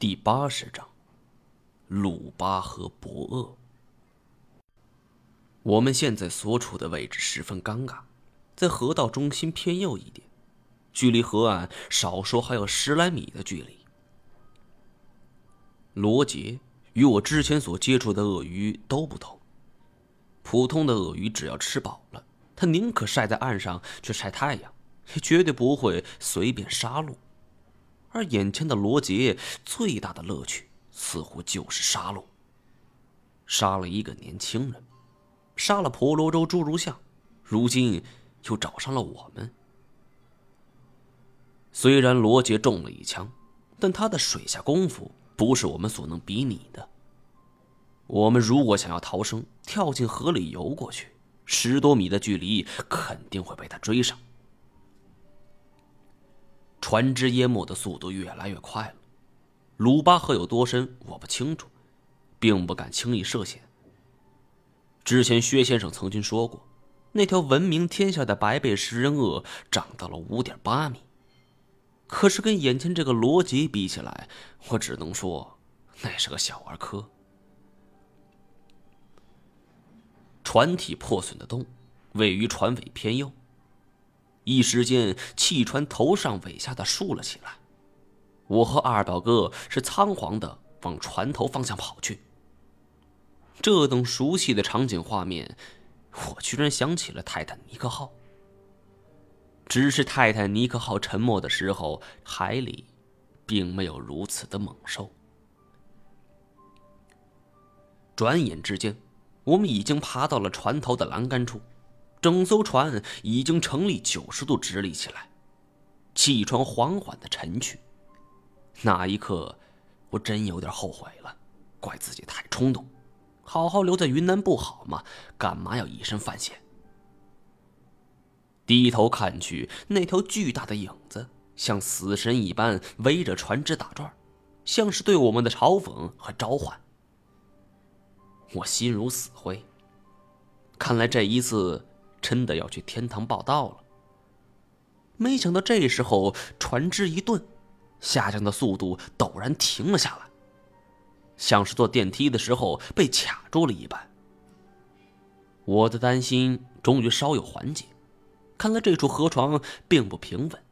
第八十章，鲁巴和博厄。我们现在所处的位置十分尴尬，在河道中心偏右一点，距离河岸少说还有十来米的距离。罗杰与我之前所接触的鳄鱼都不同，普通的鳄鱼只要吃饱了，它宁可晒在岸上去晒太阳，也绝对不会随便杀戮。而眼前的罗杰最大的乐趣，似乎就是杀戮。杀了一个年轻人，杀了婆罗洲侏儒象，如今又找上了我们。虽然罗杰中了一枪，但他的水下功夫不是我们所能比拟的。我们如果想要逃生，跳进河里游过去，十多米的距离肯定会被他追上。船只淹没的速度越来越快了，鲁巴河有多深我不清楚，并不敢轻易涉险。之前薛先生曾经说过，那条闻名天下的白背食人鳄长到了五点八米，可是跟眼前这个罗杰比起来，我只能说那是个小儿科。船体破损的洞位于船尾偏右。一时间，汽船头上尾下的竖了起来。我和二表哥是仓皇的往船头方向跑去。这等熟悉的场景画面，我居然想起了泰坦尼克号。只是泰坦尼克号沉没的时候，海里并没有如此的猛兽。转眼之间，我们已经爬到了船头的栏杆处。整艘船已经成立九十度直立起来，气船缓缓的沉去。那一刻，我真有点后悔了，怪自己太冲动。好好留在云南不好吗？干嘛要以身犯险？低头看去，那条巨大的影子像死神一般围着船只打转，像是对我们的嘲讽和召唤。我心如死灰。看来这一次。真的要去天堂报道了。没想到这时候船只一顿，下降的速度陡然停了下来，像是坐电梯的时候被卡住了一般。我的担心终于稍有缓解，看来这处河床并不平稳，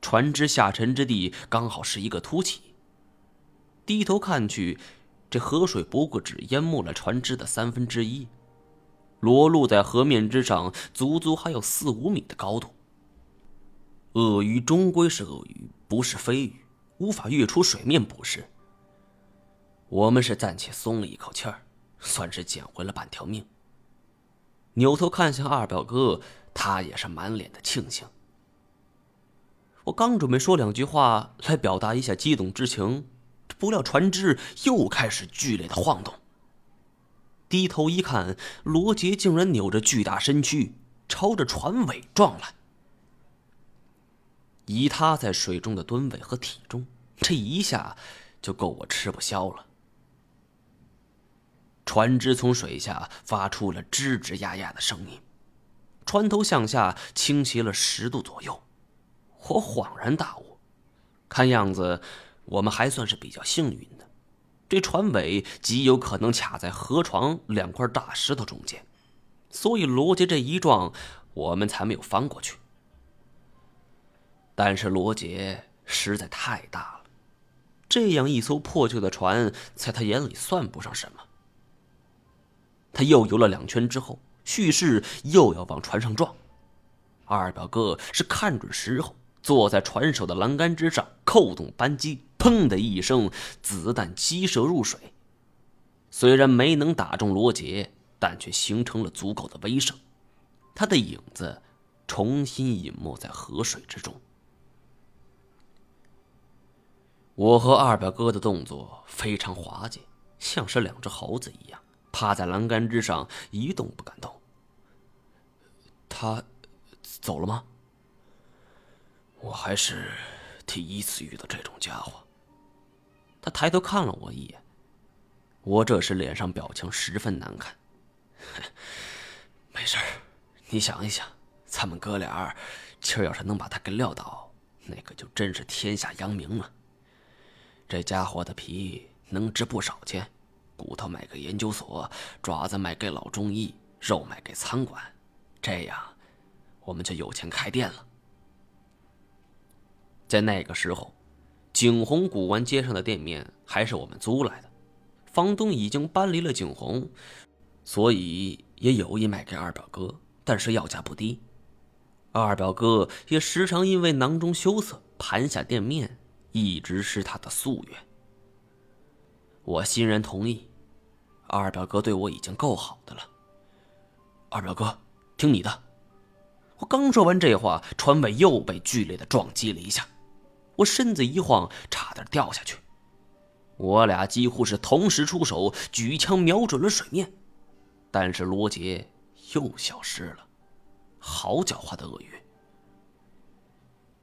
船只下沉之地刚好是一个凸起。低头看去，这河水不过只淹没了船只的三分之一。裸露在河面之上，足足还有四五米的高度。鳄鱼终归是鳄鱼，不是飞鱼，无法跃出水面捕食。我们是暂且松了一口气儿，算是捡回了半条命。扭头看向二表哥，他也是满脸的庆幸。我刚准备说两句话来表达一下激动之情，不料船只又开始剧烈的晃动。低头一看，罗杰竟然扭着巨大身躯朝着船尾撞来。以他在水中的吨位和体重，这一下就够我吃不消了。船只从水下发出了吱吱呀呀的声音，船头向下倾斜了十度左右。我恍然大悟，看样子我们还算是比较幸运的。这船尾极有可能卡在河床两块大石头中间，所以罗杰这一撞，我们才没有翻过去。但是罗杰实在太大了，这样一艘破旧的船，在他眼里算不上什么。他又游了两圈之后，蓄势又要往船上撞。二表哥是看准时候。坐在船首的栏杆之上，扣动扳机，砰的一声，子弹击射入水。虽然没能打中罗杰，但却形成了足够的威慑，他的影子重新隐没在河水之中。我和二表哥的动作非常滑稽，像是两只猴子一样，趴在栏杆之上一动不敢动。他走了吗？我还是第一次遇到这种家伙。他抬头看了我一眼，我这时脸上表情十分难看。没事你想一想，咱们哥俩今儿要是能把他给撂倒，那可就真是天下扬名了。这家伙的皮能值不少钱，骨头卖给研究所，爪子卖给老中医，肉卖给餐馆，这样我们就有钱开店了。在那个时候，景洪古玩街上的店面还是我们租来的，房东已经搬离了景洪，所以也有意卖给二表哥，但是要价不低。二表哥也时常因为囊中羞涩盘下店面，一直是他的夙愿。我欣然同意。二表哥对我已经够好的了。二表哥，听你的。我刚说完这话，船尾又被剧烈的撞击了一下，我身子一晃，差点掉下去。我俩几乎是同时出手，举枪瞄准了水面，但是罗杰又消失了。好狡猾的鳄鱼！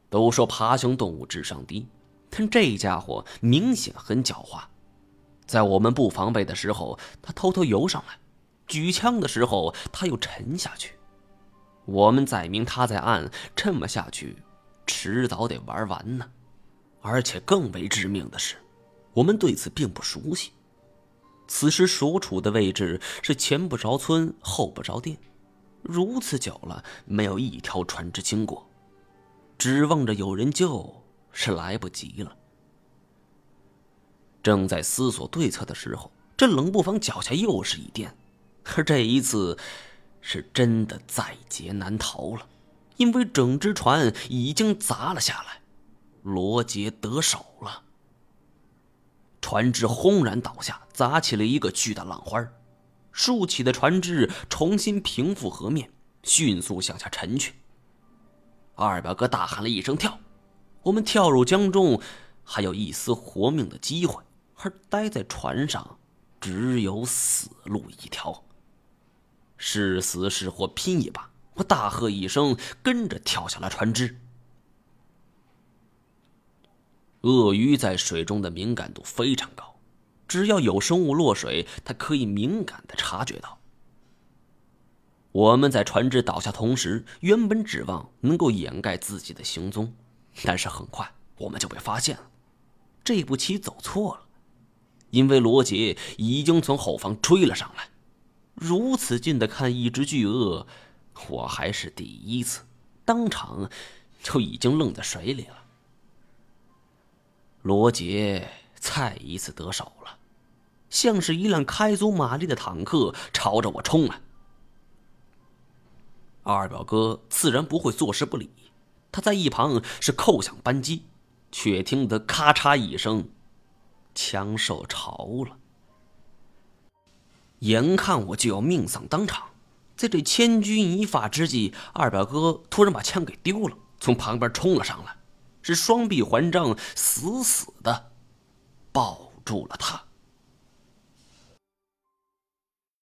都说爬行动物智商低，但这家伙明显很狡猾。在我们不防备的时候，他偷偷游上来；举枪的时候，他又沉下去。我们载明他在岸，这么下去，迟早得玩完呢。而且更为致命的是，我们对此并不熟悉。此时所处的位置是前不着村，后不着店。如此久了，没有一条船只经过，指望着有人救是来不及了。正在思索对策的时候，这冷不防脚下又是一颠，可这一次是真的在劫难逃了，因为整只船已经砸了下来，罗杰得手了。船只轰然倒下，砸起了一个巨大浪花竖起的船只重新平复河面，迅速向下沉去。二表哥大喊了一声“跳”，我们跳入江中，还有一丝活命的机会，而待在船上，只有死路一条。是死是活，拼一把！我大喝一声，跟着跳下了船只。鳄鱼在水中的敏感度非常高。只要有生物落水，它可以敏感的察觉到。我们在船只倒下同时，原本指望能够掩盖自己的行踪，但是很快我们就被发现了。这步棋走错了，因为罗杰已经从后方追了上来。如此近的看一只巨鳄，我还是第一次，当场就已经愣在水里了。罗杰再一次得手了。像是一辆开足马力的坦克朝着我冲来。二表哥自然不会坐视不理，他在一旁是扣响扳机，却听得咔嚓一声，枪受潮了。眼看我就要命丧当场，在这千钧一发之际，二表哥突然把枪给丢了，从旁边冲了上来，是双臂环张，死死的抱住了他。